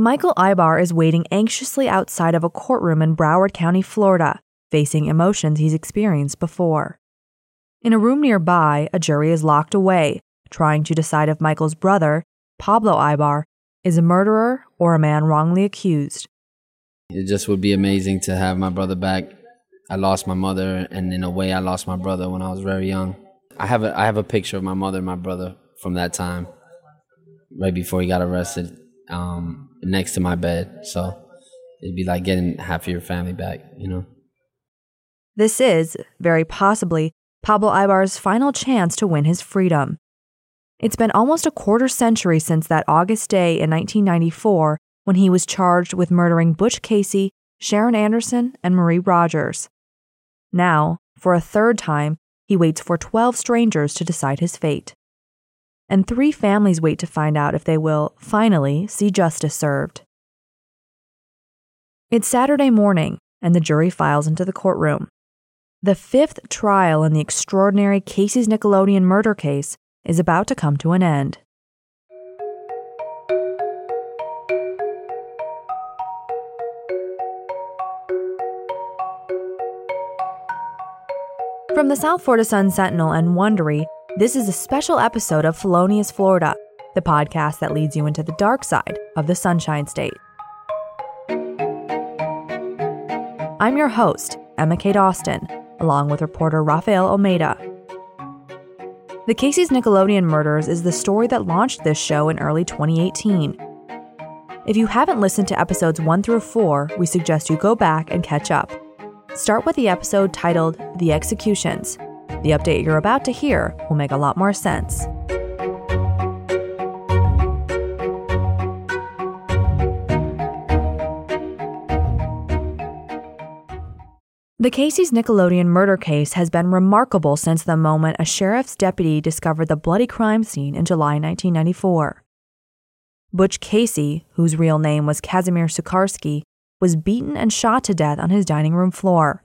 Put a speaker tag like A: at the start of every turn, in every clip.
A: Michael Ibar is waiting anxiously outside of a courtroom in Broward County, Florida, facing emotions he's experienced before. In a room nearby, a jury is locked away, trying to decide if Michael's brother, Pablo Ibar, is a murderer or a man wrongly accused.
B: It just would be amazing to have my brother back. I lost my mother, and in a way, I lost my brother when I was very young. I have a, I have a picture of my mother and my brother from that time, right before he got arrested, um, next to my bed. So it'd be like getting half of your family back, you know?
A: This is, very possibly, Pablo Ibar's final chance to win his freedom. It's been almost a quarter century since that August day in 1994 when he was charged with murdering Butch Casey, Sharon Anderson, and Marie Rogers. Now, for a third time, he waits for 12 strangers to decide his fate. And three families wait to find out if they will, finally, see justice served. It's Saturday morning, and the jury files into the courtroom. The fifth trial in the extraordinary Casey's Nickelodeon murder case is about to come to an end. From the South Florida Sun Sentinel and Wondery, this is a special episode of Felonious Florida, the podcast that leads you into the dark side of the Sunshine State. I'm your host, Emma Kate Austin, along with reporter Rafael Olmeda. The Casey's Nickelodeon Murders is the story that launched this show in early 2018. If you haven't listened to episodes 1 through 4, we suggest you go back and catch up. Start with the episode titled The Executions. The update you're about to hear will make a lot more sense. The Casey's Nickelodeon murder case has been remarkable since the moment a sheriff's deputy discovered the bloody crime scene in July 1994. Butch Casey, whose real name was Casimir Sucharski, was beaten and shot to death on his dining room floor.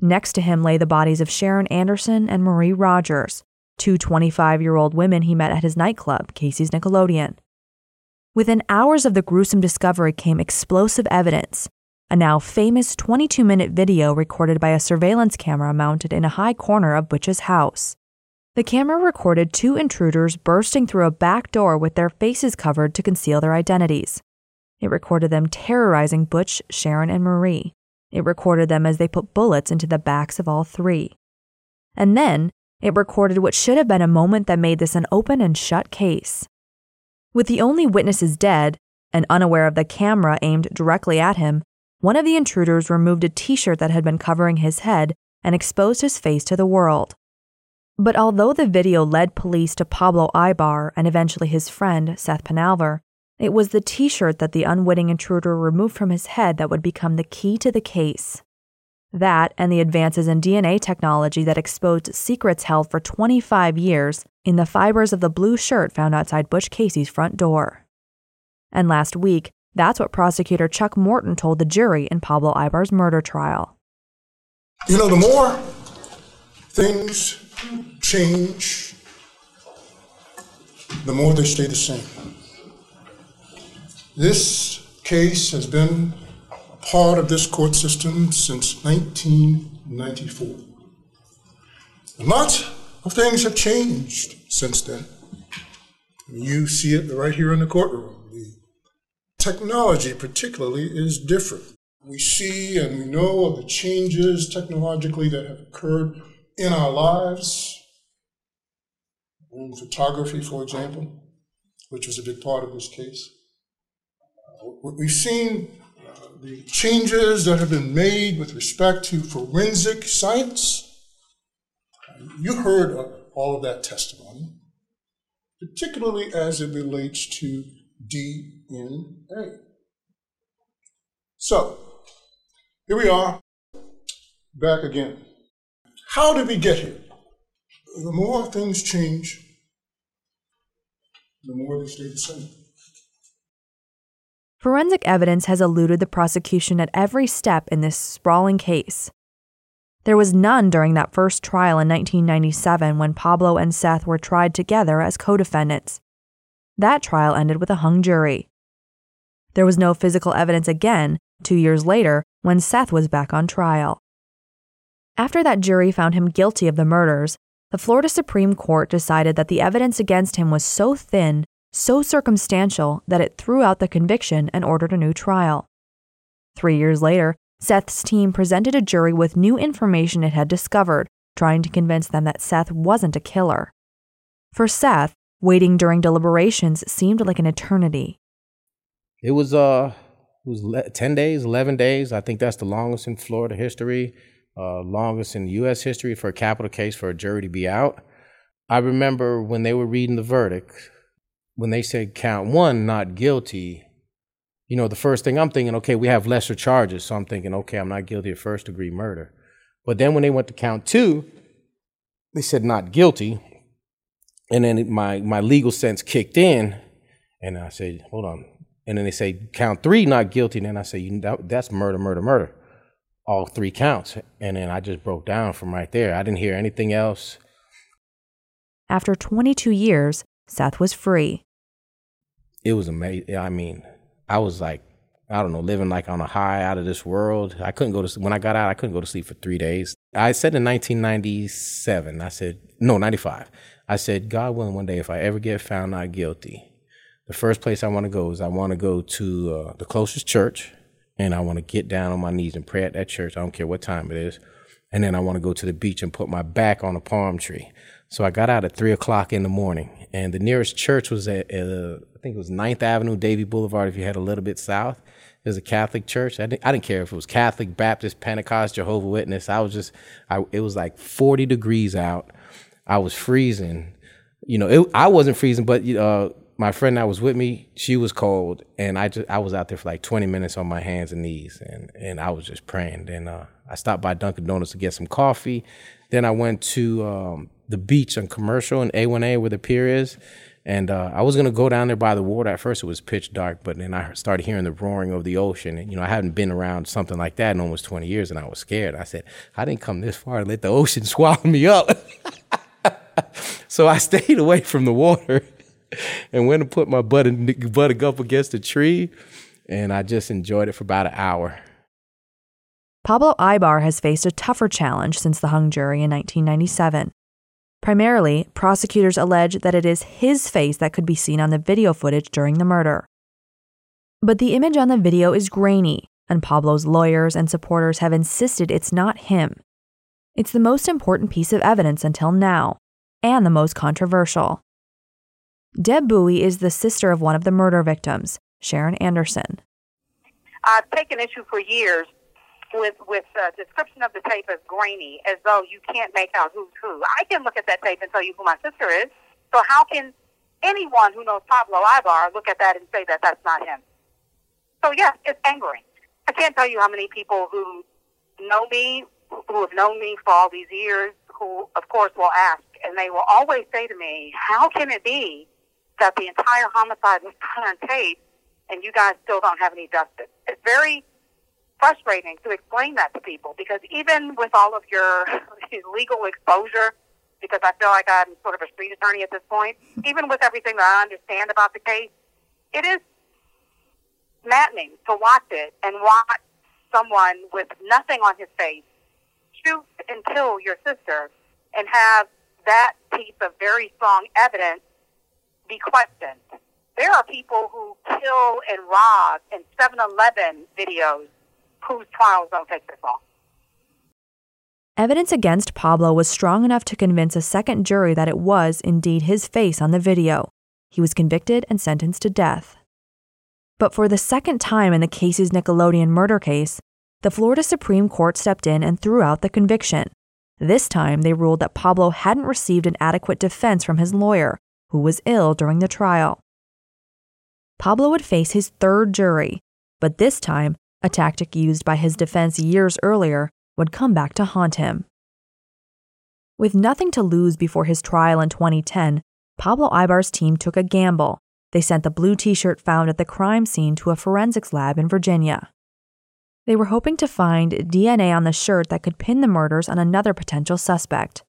A: Next to him lay the bodies of Sharon Anderson and Marie Rogers, two 25 year old women he met at his nightclub, Casey's Nickelodeon. Within hours of the gruesome discovery came explosive evidence a now famous 22 minute video recorded by a surveillance camera mounted in a high corner of Butch's house. The camera recorded two intruders bursting through a back door with their faces covered to conceal their identities. It recorded them terrorizing Butch, Sharon, and Marie. It recorded them as they put bullets into the backs of all three. And then, it recorded what should have been a moment that made this an open and shut case. With the only witnesses dead, and unaware of the camera aimed directly at him, one of the intruders removed a t shirt that had been covering his head and exposed his face to the world. But although the video led police to Pablo Ibar and eventually his friend, Seth Penalver, it was the t shirt that the unwitting intruder removed from his head that would become the key to the case. That and the advances in DNA technology that exposed secrets held for 25 years in the fibers of the blue shirt found outside Butch Casey's front door. And last week, that's what prosecutor Chuck Morton told the jury in Pablo Ibar's murder trial.
C: You know, the more things change, the more they stay the same. This case has been a part of this court system since 1994. And lots of things have changed since then. You see it right here in the courtroom The technology, particularly, is different. We see and we know of the changes technologically that have occurred in our lives. In photography, for example, which was a big part of this case. We've seen uh, the changes that have been made with respect to forensic science. You heard all of that testimony, particularly as it relates to DNA. So, here we are, back again. How did we get here? The more things change, the more they stay the same.
A: Forensic evidence has eluded the prosecution at every step in this sprawling case. There was none during that first trial in 1997 when Pablo and Seth were tried together as co defendants. That trial ended with a hung jury. There was no physical evidence again two years later when Seth was back on trial. After that jury found him guilty of the murders, the Florida Supreme Court decided that the evidence against him was so thin, so circumstantial, that it threw out the conviction and ordered a new trial. Three years later, Seth's team presented a jury with new information it had discovered, trying to convince them that Seth wasn't a killer. For Seth, waiting during deliberations seemed like an eternity.
D: It was uh it was le- 10 days, 11 days. I think that's the longest in Florida history, uh, longest in US history for a capital case for a jury to be out. I remember when they were reading the verdict, when they said count 1 not guilty, you know, the first thing I'm thinking, okay, we have lesser charges. So I'm thinking, okay, I'm not guilty of first degree murder. But then when they went to count two, they said not guilty. And then my, my legal sense kicked in. And I said, hold on. And then they say count three, not guilty. And then I say, that, that's murder, murder, murder. All three counts. And then I just broke down from right there. I didn't hear anything else.
A: After 22 years, Seth was free.
D: It was amazing. I mean, I was like, I don't know, living like on a high out of this world. I couldn't go to when I got out. I couldn't go to sleep for three days. I said in 1997, I said no, 95. I said, God willing, one day if I ever get found not guilty, the first place I want to go is I want to go to uh, the closest church, and I want to get down on my knees and pray at that church. I don't care what time it is, and then I want to go to the beach and put my back on a palm tree. So I got out at three o'clock in the morning, and the nearest church was at uh, I think it was 9th Avenue, Davie Boulevard. If you head a little bit south, there's a Catholic church. I didn't, I didn't care if it was Catholic, Baptist, Pentecost, Jehovah Witness. I was just, I, it was like 40 degrees out. I was freezing. You know, it, I wasn't freezing, but uh, my friend that was with me, she was cold, and I just I was out there for like 20 minutes on my hands and knees, and and I was just praying. Then uh, I stopped by Dunkin' Donuts to get some coffee. Then I went to um, the beach on Commercial and A1A where the pier is. And uh, I was gonna go down there by the water. At first, it was pitch dark, but then I started hearing the roaring of the ocean. And you know, I hadn't been around something like that in almost 20 years, and I was scared. I said, I didn't come this far to let the ocean swallow me up. so I stayed away from the water and went and put my butt, in, butt up against a tree, and I just enjoyed it for about an hour.
A: Pablo Ibar has faced a tougher challenge since the hung jury in 1997. Primarily, prosecutors allege that it is his face that could be seen on the video footage during the murder. But the image on the video is grainy, and Pablo's lawyers and supporters have insisted it's not him. It's the most important piece of evidence until now, and the most controversial. Deb Bowie is the sister of one of the murder victims, Sharon Anderson.
E: I've taken issue for years with with uh, description of the tape as grainy, as though you can't make out who's who. I can look at that tape and tell you who my sister is. So how can anyone who knows Pablo Ibar look at that and say that that's not him? So yes, it's angering. I can't tell you how many people who know me, who have known me for all these years, who of course will ask, and they will always say to me, "How can it be that the entire homicide was done on tape, and you guys still don't have any justice?" It's very frustrating to explain that to people because even with all of your legal exposure, because I feel like I'm sort of a street attorney at this point, even with everything that I understand about the case, it is maddening to watch it and watch someone with nothing on his face shoot and kill your sister and have that piece of very strong evidence be questioned. There are people who kill and rob in 7-Eleven videos whose trials don't take this long.
A: Evidence against Pablo was strong enough to convince a second jury that it was indeed his face on the video. He was convicted and sentenced to death. But for the second time in the Casey's Nickelodeon murder case, the Florida Supreme Court stepped in and threw out the conviction. This time, they ruled that Pablo hadn't received an adequate defense from his lawyer, who was ill during the trial. Pablo would face his third jury, but this time a tactic used by his defense years earlier, would come back to haunt him. With nothing to lose before his trial in 2010, Pablo Ibar's team took a gamble. They sent the blue t shirt found at the crime scene to a forensics lab in Virginia. They were hoping to find DNA on the shirt that could pin the murders on another potential suspect.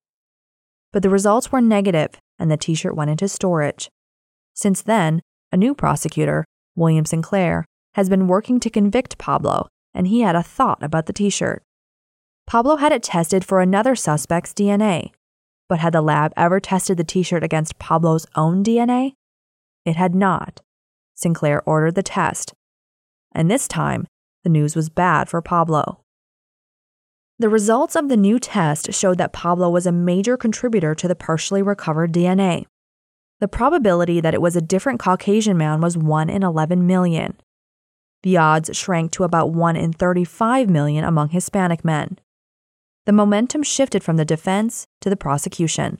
A: But the results were negative, and the t shirt went into storage. Since then, a new prosecutor, William Sinclair, has been working to convict Pablo, and he had a thought about the t shirt. Pablo had it tested for another suspect's DNA, but had the lab ever tested the t shirt against Pablo's own DNA? It had not. Sinclair ordered the test. And this time, the news was bad for Pablo. The results of the new test showed that Pablo was a major contributor to the partially recovered DNA. The probability that it was a different Caucasian man was 1 in 11 million. The odds shrank to about 1 in 35 million among Hispanic men. The momentum shifted from the defense to the prosecution.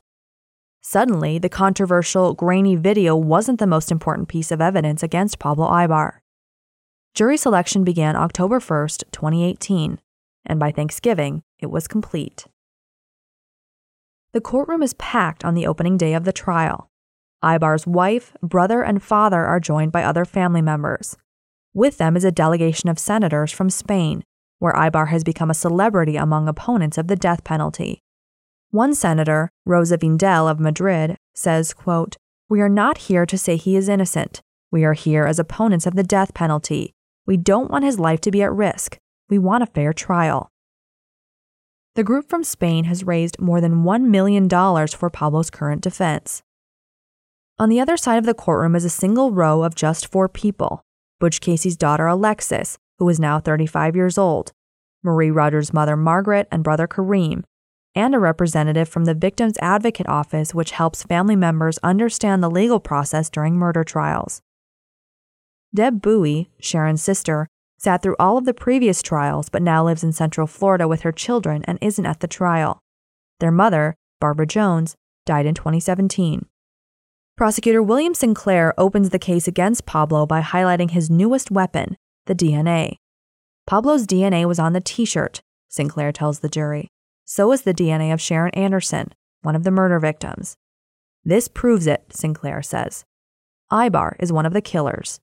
A: Suddenly, the controversial, grainy video wasn't the most important piece of evidence against Pablo Ibar. Jury selection began October 1, 2018 and by Thanksgiving, it was complete. The courtroom is packed on the opening day of the trial. Ibar's wife, brother, and father are joined by other family members. With them is a delegation of senators from Spain, where Ibar has become a celebrity among opponents of the death penalty. One senator, Rosa Vindel of Madrid, says, quote, We are not here to say he is innocent. We are here as opponents of the death penalty. We don't want his life to be at risk. We want a fair trial. The group from Spain has raised more than $1 million for Pablo's current defense. On the other side of the courtroom is a single row of just four people Butch Casey's daughter Alexis, who is now 35 years old, Marie Rogers' mother Margaret and brother Kareem, and a representative from the Victims Advocate Office, which helps family members understand the legal process during murder trials. Deb Bowie, Sharon's sister, sat through all of the previous trials but now lives in Central Florida with her children and isn't at the trial. Their mother, Barbara Jones, died in 2017. Prosecutor William Sinclair opens the case against Pablo by highlighting his newest weapon, the DNA. Pablo's DNA was on the t shirt, Sinclair tells the jury. So was the DNA of Sharon Anderson, one of the murder victims. This proves it, Sinclair says. Ibar is one of the killers.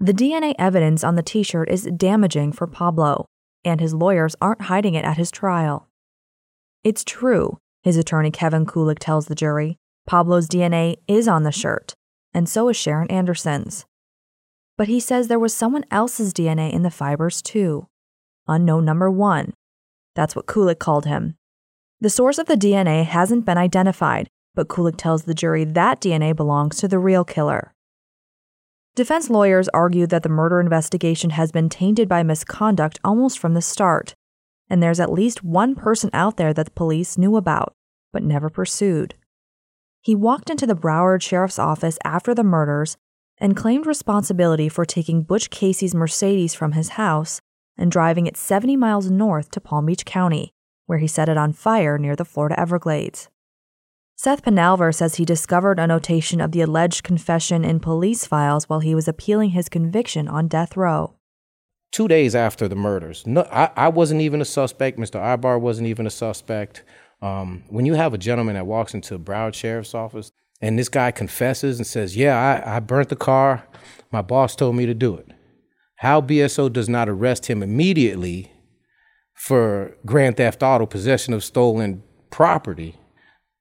A: The DNA evidence on the t shirt is damaging for Pablo, and his lawyers aren't hiding it at his trial. It's true, his attorney Kevin Kulik tells the jury. Pablo's DNA is on the shirt, and so is Sharon Anderson's. But he says there was someone else's DNA in the fibers too. Unknown number one. That's what Kulik called him. The source of the DNA hasn't been identified, but Kulik tells the jury that DNA belongs to the real killer. Defense lawyers argue that the murder investigation has been tainted by misconduct almost from the start, and there's at least one person out there that the police knew about, but never pursued. He walked into the Broward Sheriff's Office after the murders and claimed responsibility for taking Butch Casey's Mercedes from his house and driving it 70 miles north to Palm Beach County, where he set it on fire near the Florida Everglades. Seth Penalver says he discovered a notation of the alleged confession in police files while he was appealing his conviction on death row.
D: Two days after the murders, no, I, I wasn't even a suspect. Mr. Ibar wasn't even a suspect. Um, when you have a gentleman that walks into a Broward Sheriff's Office and this guy confesses and says, Yeah, I, I burnt the car, my boss told me to do it. How BSO does not arrest him immediately for grand theft auto, possession of stolen property,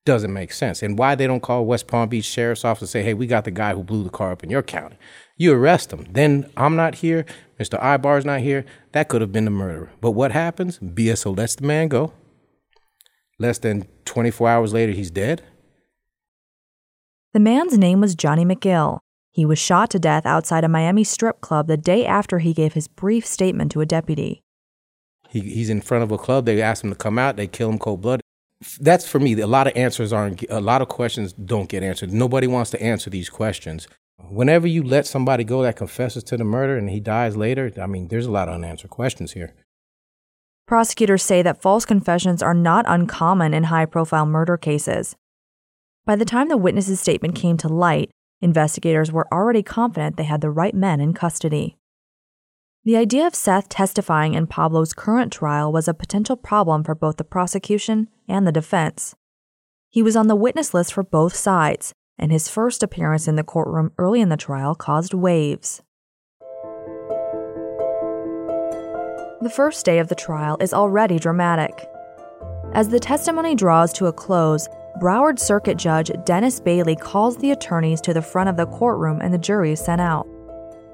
D: doesn't make sense. And why they don't call West Palm Beach Sheriff's Office and say, hey, we got the guy who blew the car up in your county. You arrest him. Then I'm not here. Mr. Ibar's not here. That could have been the murderer. But what happens? BSO lets the man go. Less than 24 hours later, he's dead.
A: The man's name was Johnny McGill. He was shot to death outside a Miami strip club the day after he gave his brief statement to a deputy.
D: He, he's in front of a club. They ask him to come out. They kill him cold blood that's for me. A lot of answers aren't, a lot of questions don't get answered. Nobody wants to answer these questions. Whenever you let somebody go that confesses to the murder and he dies later, I mean, there's a lot of unanswered questions here.
A: Prosecutors say that false confessions are not uncommon in high profile murder cases. By the time the witness's statement came to light, investigators were already confident they had the right men in custody. The idea of Seth testifying in Pablo's current trial was a potential problem for both the prosecution and the defense. He was on the witness list for both sides, and his first appearance in the courtroom early in the trial caused waves. The first day of the trial is already dramatic. As the testimony draws to a close, Broward Circuit Judge Dennis Bailey calls the attorneys to the front of the courtroom and the jury is sent out.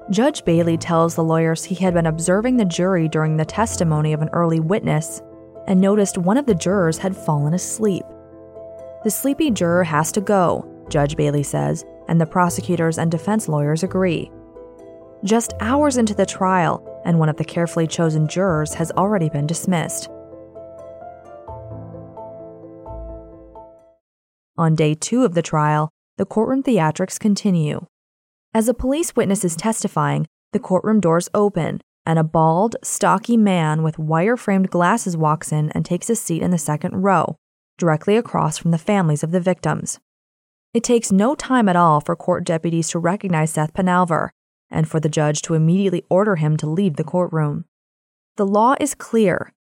A: Judge Bailey tells the lawyers he had been observing the jury during the testimony of an early witness and noticed one of the jurors had fallen asleep. The sleepy juror has to go, Judge Bailey says, and the prosecutors and defense lawyers agree. Just hours into the trial, and one of the carefully chosen jurors has already been dismissed. On day two of the trial, the courtroom theatrics continue. As a police witness is testifying, the courtroom doors open, and a bald, stocky man with wire framed glasses walks in and takes a seat in the second row, directly across from the families of the victims. It takes no time at all for court deputies to recognize Seth Penalver and for the judge to immediately order him to leave the courtroom. The law is clear.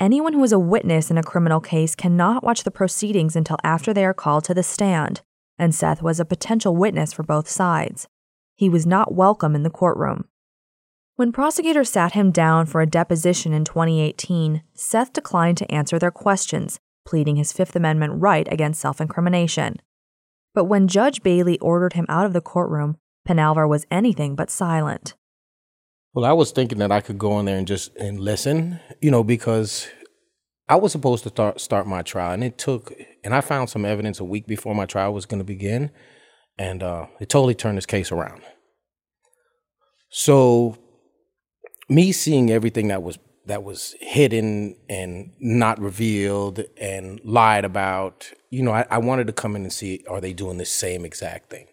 A: Anyone who is a witness in a criminal case cannot watch the proceedings until after they are called to the stand, and Seth was a potential witness for both sides. He was not welcome in the courtroom. When prosecutors sat him down for a deposition in 2018, Seth declined to answer their questions, pleading his Fifth Amendment right against self incrimination. But when Judge Bailey ordered him out of the courtroom, Penalver was anything but silent.
D: Well, I was thinking that I could go in there and just and listen, you know, because I was supposed to start start my trial, and it took, and I found some evidence a week before my trial was going to begin, and uh, it totally turned this case around. So, me seeing everything that was that was hidden and not revealed and lied about, you know, I, I wanted to come in and see are they doing the same exact thing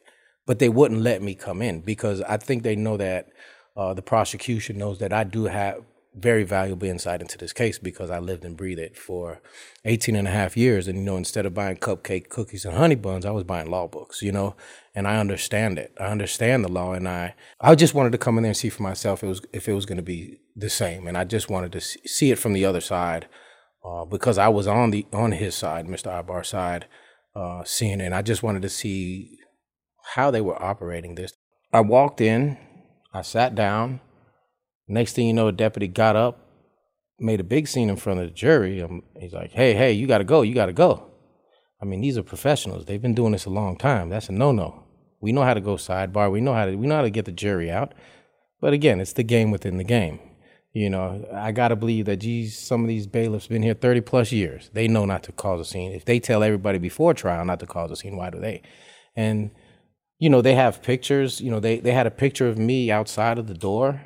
D: but they wouldn't let me come in because I think they know that uh, the prosecution knows that I do have very valuable insight into this case because I lived and breathed it for 18 and a half years. And, you know, instead of buying cupcake cookies and honey buns, I was buying law books, you know, and I understand it. I understand the law. And I, I just wanted to come in there and see for myself it was, if it was going to be the same. And I just wanted to see it from the other side uh, because I was on the, on his side, Mr. Ibar's side, uh, seeing it. And I just wanted to see how they were operating this. I walked in, I sat down. Next thing you know, a deputy got up, made a big scene in front of the jury. Um, he's like, hey, hey, you got to go, you got to go. I mean, these are professionals. They've been doing this a long time. That's a no-no. We know how to go sidebar. We know how to we know how to get the jury out. But again, it's the game within the game. You know, I gotta believe that geez, some of these bailiffs been here 30 plus years. They know not to cause a scene. If they tell everybody before trial not to cause a scene, why do they? And you know, they have pictures. You know, they, they had a picture of me outside of the door.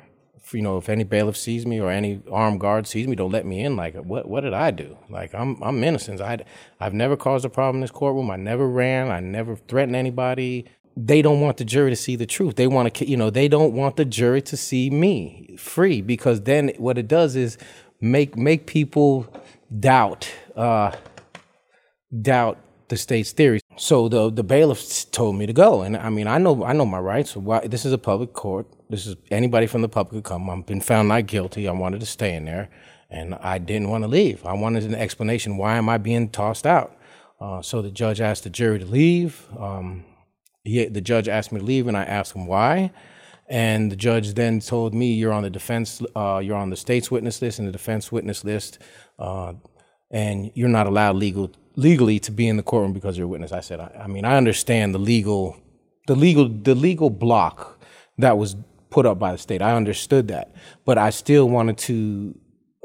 D: you know, if any bailiff sees me or any armed guard sees me, don't let me in. Like, what what did I do? Like, I'm I'm innocent. I I've never caused a problem in this courtroom. I never ran. I never threatened anybody. They don't want the jury to see the truth. They want to, you know, they don't want the jury to see me free because then what it does is make make people doubt uh, doubt the state's theory. So the the bailiffs told me to go, and I mean I know I know my rights. Why, this is a public court. This is anybody from the public could come. I've been found not guilty. I wanted to stay in there, and I didn't want to leave. I wanted an explanation. Why am I being tossed out? Uh, so the judge asked the jury to leave. Um, he, the judge asked me to leave, and I asked him why. And the judge then told me, "You're on the defense. Uh, you're on the state's witness list and the defense witness list, uh, and you're not allowed legal legally to be in the courtroom because you're a witness. I said, I, I mean, I understand the legal, the legal, the legal block that was put up by the state. I understood that, but I still wanted to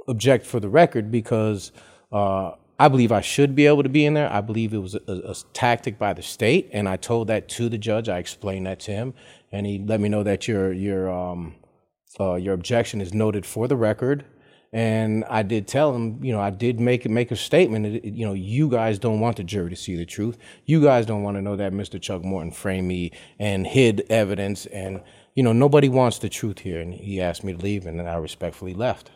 D: object for the record because uh, I believe I should be able to be in there. I believe it was a, a, tactic by the state, and I told that to the judge. I explained that to him, and he let me know that your your um, uh, your objection is noted for the record. And I did tell him, you know, I did make make a statement. That, you know, you guys don't want the jury to see the truth. You guys don't want to know that Mr. Chuck Morton framed me and hid evidence. And you know, nobody wants the truth here. And he asked me to leave, and I respectfully left.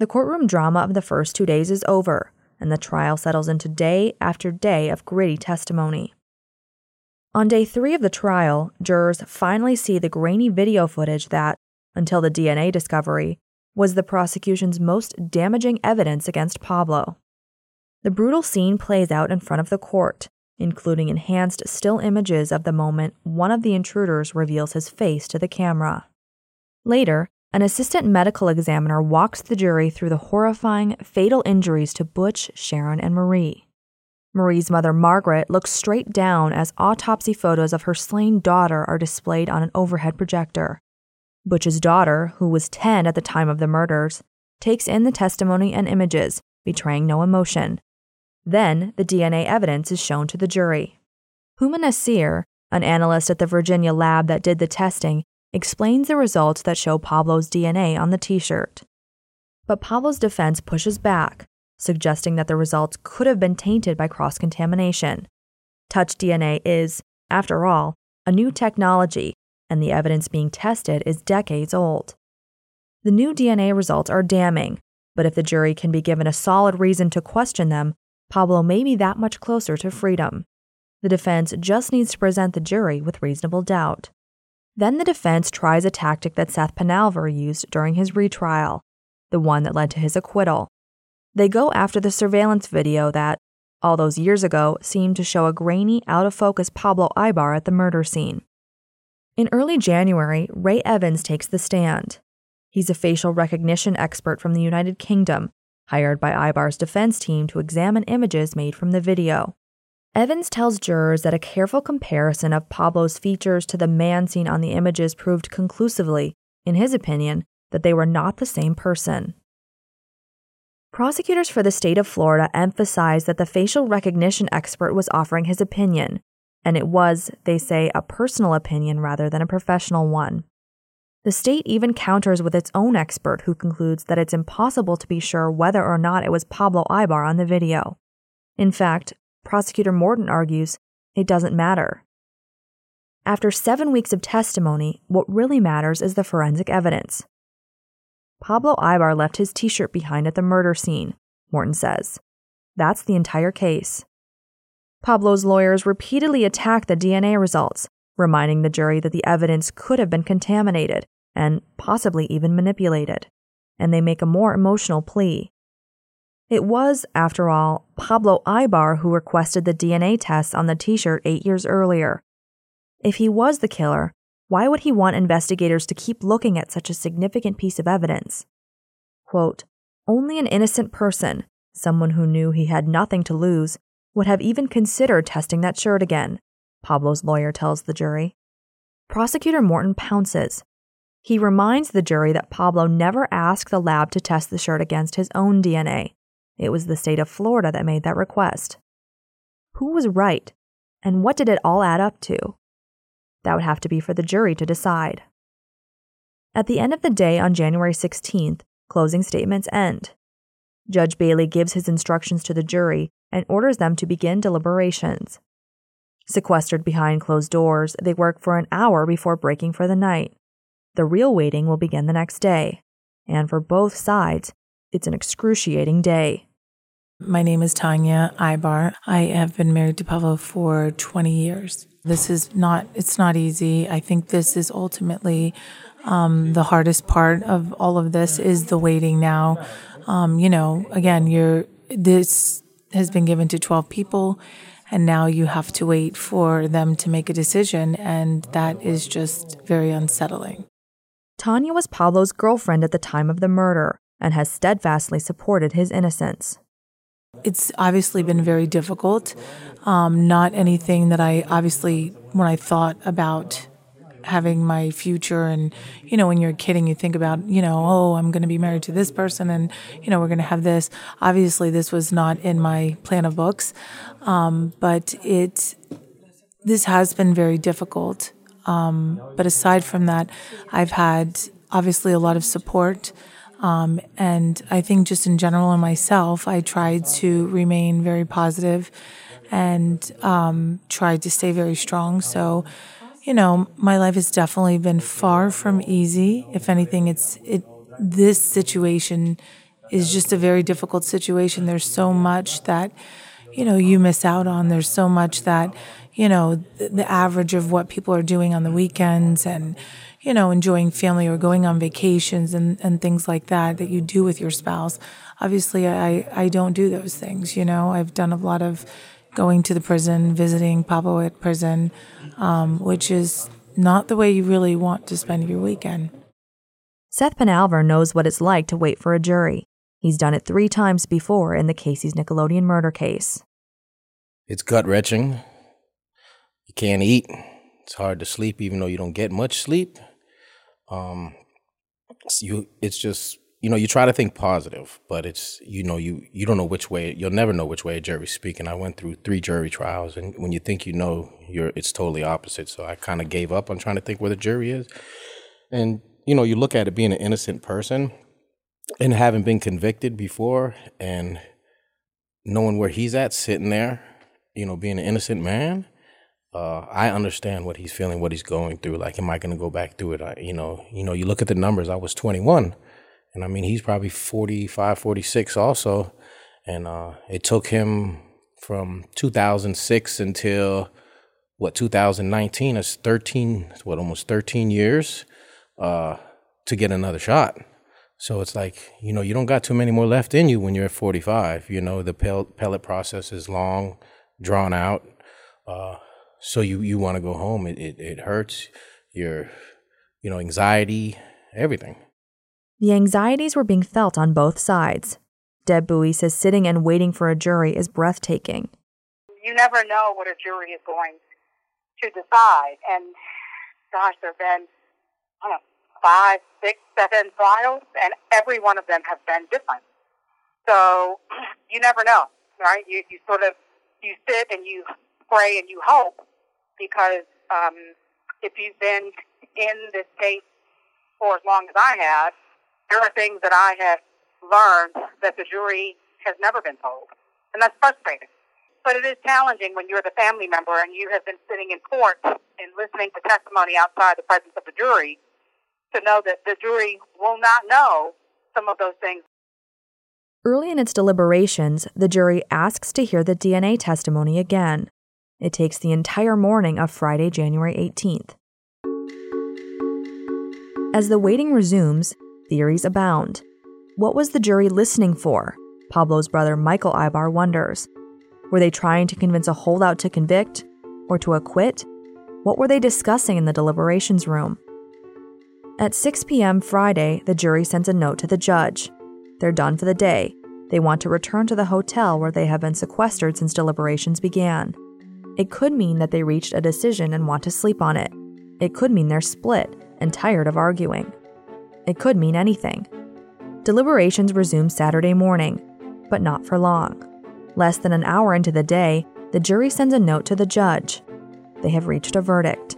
A: The courtroom drama of the first two days is over, and the trial settles into day after day of gritty testimony. On day three of the trial, jurors finally see the grainy video footage that, until the DNA discovery, was the prosecution's most damaging evidence against Pablo. The brutal scene plays out in front of the court, including enhanced still images of the moment one of the intruders reveals his face to the camera. Later, an assistant medical examiner walks the jury through the horrifying, fatal injuries to Butch, Sharon, and Marie. Marie's mother, Margaret, looks straight down as autopsy photos of her slain daughter are displayed on an overhead projector. Butch's daughter, who was 10 at the time of the murders, takes in the testimony and images, betraying no emotion. Then, the DNA evidence is shown to the jury. Huma Nasir, an analyst at the Virginia lab that did the testing, explains the results that show Pablo's DNA on the t shirt. But Pablo's defense pushes back, suggesting that the results could have been tainted by cross contamination. Touch DNA is, after all, a new technology, and the evidence being tested is decades old. The new DNA results are damning, but if the jury can be given a solid reason to question them, Pablo may be that much closer to freedom. The defense just needs to present the jury with reasonable doubt. Then the defense tries a tactic that Seth Penalver used during his retrial, the one that led to his acquittal. They go after the surveillance video that, all those years ago, seemed to show a grainy, out of focus Pablo Ibar at the murder scene. In early January, Ray Evans takes the stand. He's a facial recognition expert from the United Kingdom, hired by IBAR's defense team to examine images made from the video. Evans tells jurors that a careful comparison of Pablo's features to the man seen on the images proved conclusively, in his opinion, that they were not the same person. Prosecutors for the state of Florida emphasized that the facial recognition expert was offering his opinion, and it was, they say, a personal opinion rather than a professional one. The state even counters with its own expert who concludes that it's impossible to be sure whether or not it was Pablo Ibar on the video. In fact, prosecutor Morton argues it doesn't matter. After seven weeks of testimony, what really matters is the forensic evidence. Pablo Ibar left his t shirt behind at the murder scene, Morton says. That's the entire case. Pablo's lawyers repeatedly attack the DNA results, reminding the jury that the evidence could have been contaminated and possibly even manipulated, and they make a more emotional plea. It was, after all, Pablo Ibar who requested the DNA tests on the t shirt eight years earlier. If he was the killer, why would he want investigators to keep looking at such a significant piece of evidence? Quote, Only an innocent person, someone who knew he had nothing to lose, would have even considered testing that shirt again, Pablo's lawyer tells the jury. Prosecutor Morton pounces, he reminds the jury that Pablo never asked the lab to test the shirt against his own DNA. It was the state of Florida that made that request. Who was right, and what did it all add up to? That would have to be for the jury to decide. At the end of the day on January 16th, closing statements end. Judge Bailey gives his instructions to the jury and orders them to begin deliberations. Sequestered behind closed doors, they work for an hour before breaking for the night. The real waiting will begin the next day, and for both sides, it's an excruciating day.
F: My name is Tanya Ibar. I have been married to Pablo for 20 years. This is not, it's not easy. I think this is ultimately um, the hardest part of all of this is the waiting now. Um, you know, again, you're, this has been given to 12 people and now you have to wait for them to make a decision and that is just very unsettling.
A: Tanya was Pablo's girlfriend at the time of the murder and has steadfastly supported his innocence.
F: It's obviously been very difficult. Um, not anything that I obviously, when I thought about having my future, and you know, when you're a kid and you think about, you know, oh, I'm going to be married to this person, and you know, we're going to have this. Obviously, this was not in my plan of books, um, but it. This has been very difficult. Um, but aside from that, I've had obviously a lot of support. Um, and I think just in general in myself, I tried to remain very positive and um, tried to stay very strong. So, you know, my life has definitely been far from easy. If anything, it's it. This situation is just a very difficult situation. There's so much that you know you miss out on. There's so much that you know, the, the average of what people are doing on the weekends and, you know, enjoying family or going on vacations and, and things like that that you do with your spouse. Obviously, I, I don't do those things, you know. I've done a lot of going to the prison, visiting Pablo at prison, um, which is not the way you really want to spend your weekend.
A: Seth Penalver knows what it's like to wait for a jury. He's done it three times before in the Casey's Nickelodeon murder case.
D: It's gut wrenching. You can't eat. It's hard to sleep, even though you don't get much sleep. Um, you, it's just you know, you try to think positive, but it's you know, you you don't know which way. You'll never know which way a jury's speaking. I went through three jury trials, and when you think you know, you're it's totally opposite. So I kind of gave up on trying to think where the jury is, and you know, you look at it being an innocent person, and having been convicted before, and knowing where he's at, sitting there, you know, being an innocent man. Uh, I understand what he's feeling, what he's going through. Like, am I going to go back through it? I, you know, you know, you look at the numbers. I was 21 and I mean, he's probably 45, 46 also. And uh, it took him from 2006 until what 2019 it's 13 what almost 13 years uh, to get another shot. So it's like you know you don't got too many more left in you when you're at 45 you know the pellet process is long drawn out uh, so you you want to go home. It, it, it hurts your you know anxiety everything
A: the anxieties were being felt on both sides. Deb Bowie says sitting and waiting for a jury is breathtaking.
E: You never know what a jury is going to decide. And gosh, there have been, I don't know, five, six, seven trials, and every one of them has been different. So you never know, right? You, you sort of, you sit and you pray and you hope because um, if you've been in this case for as long as I have, there are things that I have learned that the jury has never been told. And that's frustrating. But it is challenging when you're the family member and you have been sitting in court and listening to testimony outside the presence of the jury to know that the jury will not know some of those things.
A: Early in its deliberations, the jury asks to hear the DNA testimony again. It takes the entire morning of Friday, January 18th. As the waiting resumes, Theories abound. What was the jury listening for? Pablo's brother Michael Ibar wonders. Were they trying to convince a holdout to convict or to acquit? What were they discussing in the deliberations room? At 6 p.m. Friday, the jury sends a note to the judge. They're done for the day. They want to return to the hotel where they have been sequestered since deliberations began. It could mean that they reached a decision and want to sleep on it. It could mean they're split and tired of arguing. It could mean anything. Deliberations resumed Saturday morning, but not for long. Less than an hour into the day, the jury sends a note to the judge. They have reached a verdict.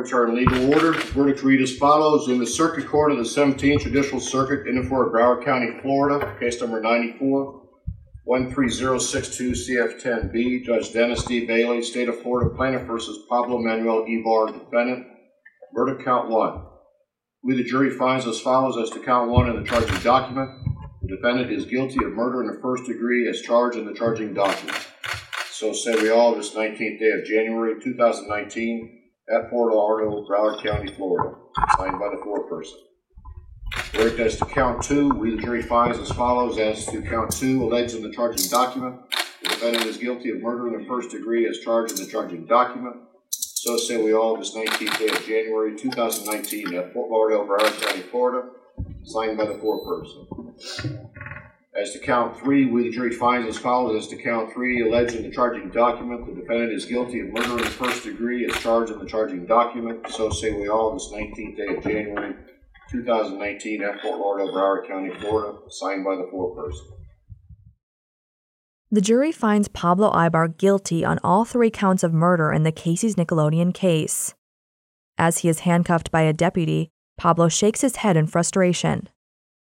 G: Verdicts are in legal order. Verdict read as follows. In the Circuit Court of the 17th Judicial Circuit in and for Broward County, Florida, case number 94, 13062 CF10B, Judge Dennis D. Bailey, State of Florida Plaintiff versus Pablo Manuel Ibar, Defendant. Verdict count one. We, the jury, finds as follows as to count one in the charging document. The defendant is guilty of murder in the first degree as charged in the charging document. So say we all this 19th day of January 2019 at Fort Lauderdale, Broward County, Florida, signed by the foreperson. Verdict as to count two, we the jury finds as follows as to count two alleged in the charging document. The defendant is guilty of murder in the first degree as charged in the charging document. So say we all this 19th day of January 2019 at Fort Lauderdale, Broward County, Florida, signed by the four foreperson. As to count three, we the jury finds as follows as to count three alleged in the charging document. The defendant is guilty of murder in the first degree as charged in the charging document. So say we all this 19th day of January 2019 at Fort Lauderdale, Broward County, Florida, signed by the foreperson.
A: The jury finds Pablo Ibar guilty on all three counts of murder in the Casey's Nickelodeon case. As he is handcuffed by a deputy, Pablo shakes his head in frustration.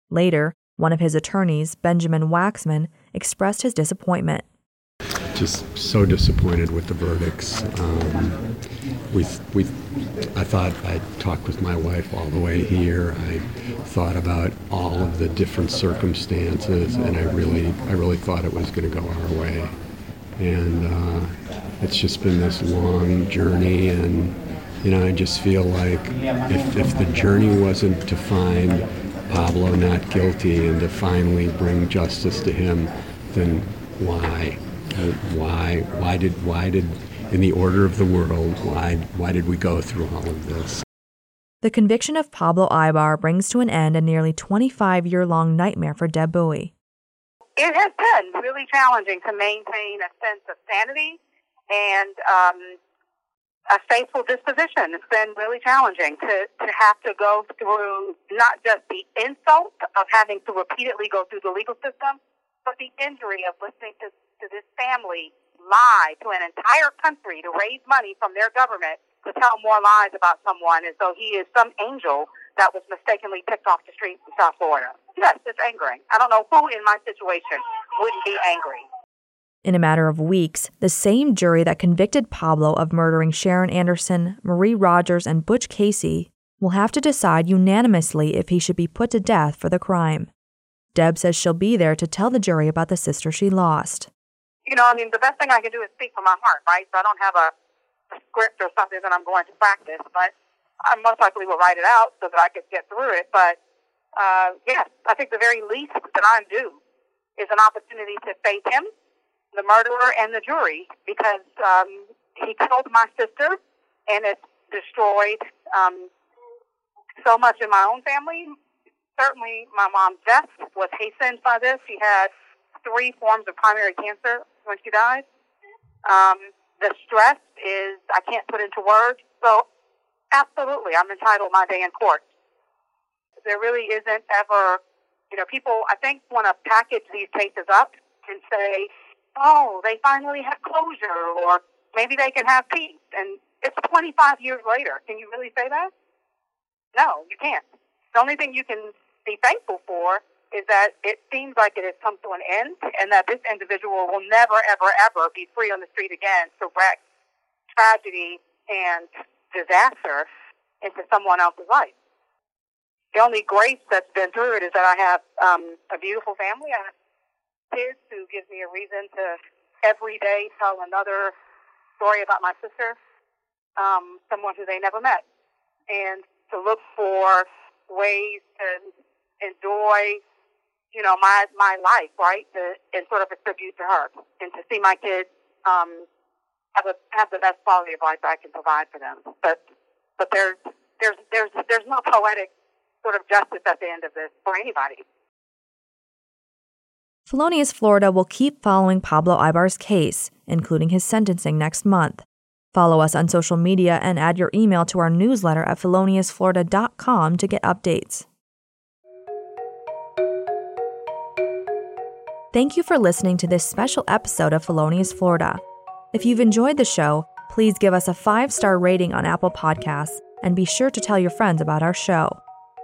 A: Later, one of his attorneys, Benjamin Waxman, expressed his disappointment.
H: Just so disappointed with the verdicts. Um, we, we, I thought I talked with my wife all the way here. I thought about all of the different circumstances, and I really, I really thought it was going to go our way. And uh, it's just been this long journey, and you know, I just feel like if, if the journey wasn't to find Pablo not guilty and to finally bring justice to him, then why? Why? Why did? Why did? in the order of the world, why, why did we go through all of this?
A: The conviction of Pablo Ibar brings to an end a nearly 25 year long nightmare for Deb Bowie.
E: It has been really challenging to maintain a sense of sanity and um, a faithful disposition. It's been really challenging to, to have to go through not just the insult of having to repeatedly go through the legal system, but the injury of listening to, to this family lie to an entire country to raise money from their government to tell more lies about someone as though he is some angel that was mistakenly picked off the streets in South Florida. Yes, it's angering. I don't know who in my situation wouldn't be angry.
A: In a matter of weeks, the same jury that convicted Pablo of murdering Sharon Anderson, Marie Rogers, and Butch Casey will have to decide unanimously if he should be put to death for the crime. Deb says she'll be there to tell the jury about the sister she lost.
E: You know, I mean, the best thing I can do is speak from my heart, right? So I don't have a, script or something that I'm going to practice, but I most likely will write it out so that I could get through it. But uh, yes, I think the very least that I'm due is an opportunity to face him the murderer and the jury because um, he killed my sister and it destroyed um, so much in my own family. Certainly, my mom's death was hastened by this. She had three forms of primary cancer when she died. Um, the stress is, I can't put into words. So, absolutely, I'm entitled my day in court. There really isn't ever, you know, people, I think, want to package these cases up and say, oh, they finally have closure, or maybe they can have peace. And it's 25 years later. Can you really say that? No, you can't. The only thing you can be thankful for is that it seems like it has come to an end and that this individual will never, ever, ever be free on the street again to wreak tragedy and disaster into someone else's life. The only grace that's been through it is that I have um, a beautiful family. I have kids who gives me a reason to every day tell another story about my sister, um, someone who they never met, and to look for ways to enjoy, you know, my my life, right, to, and sort of a tribute to her, and to see my kids um, have a have the best quality of life I can provide for them. But but there's there's there's there's no poetic sort of justice at the end of this for anybody.
A: Felonious Florida will keep following Pablo Ibar's case, including his sentencing next month. Follow us on social media and add your email to our newsletter at feloniousflorida.com to get updates. Thank you for listening to this special episode of Felonious Florida. If you've enjoyed the show, please give us a five star rating on Apple Podcasts and be sure to tell your friends about our show.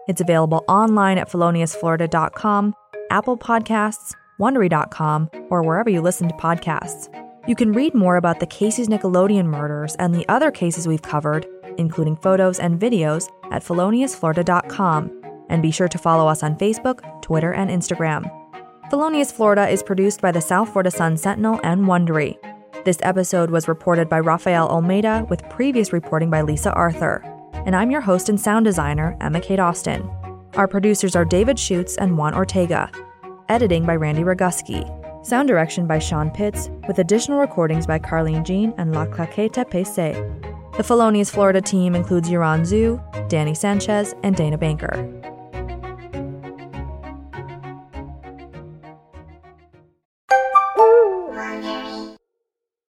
A: It's available online at feloniousflorida.com, Apple Podcasts, Wondery.com, or wherever you listen to podcasts. You can read more about the Casey's Nickelodeon murders and the other cases we've covered, including photos and videos, at feloniousflorida.com. And be sure to follow us on Facebook, Twitter, and Instagram. Felonious Florida is produced by the South Florida Sun Sentinel and Wondery. This episode was reported by Rafael Olmeda with previous reporting by Lisa Arthur. And I'm your host and sound designer, Emma Kate Austin. Our producers are David Schutz and Juan Ortega. Editing by Randy Roguski. Sound direction by Sean Pitts, with additional recordings by Carlene Jean and La Claqueta PC. The Felonious Florida team includes Yuran Zhu, Danny Sanchez, and Dana Banker.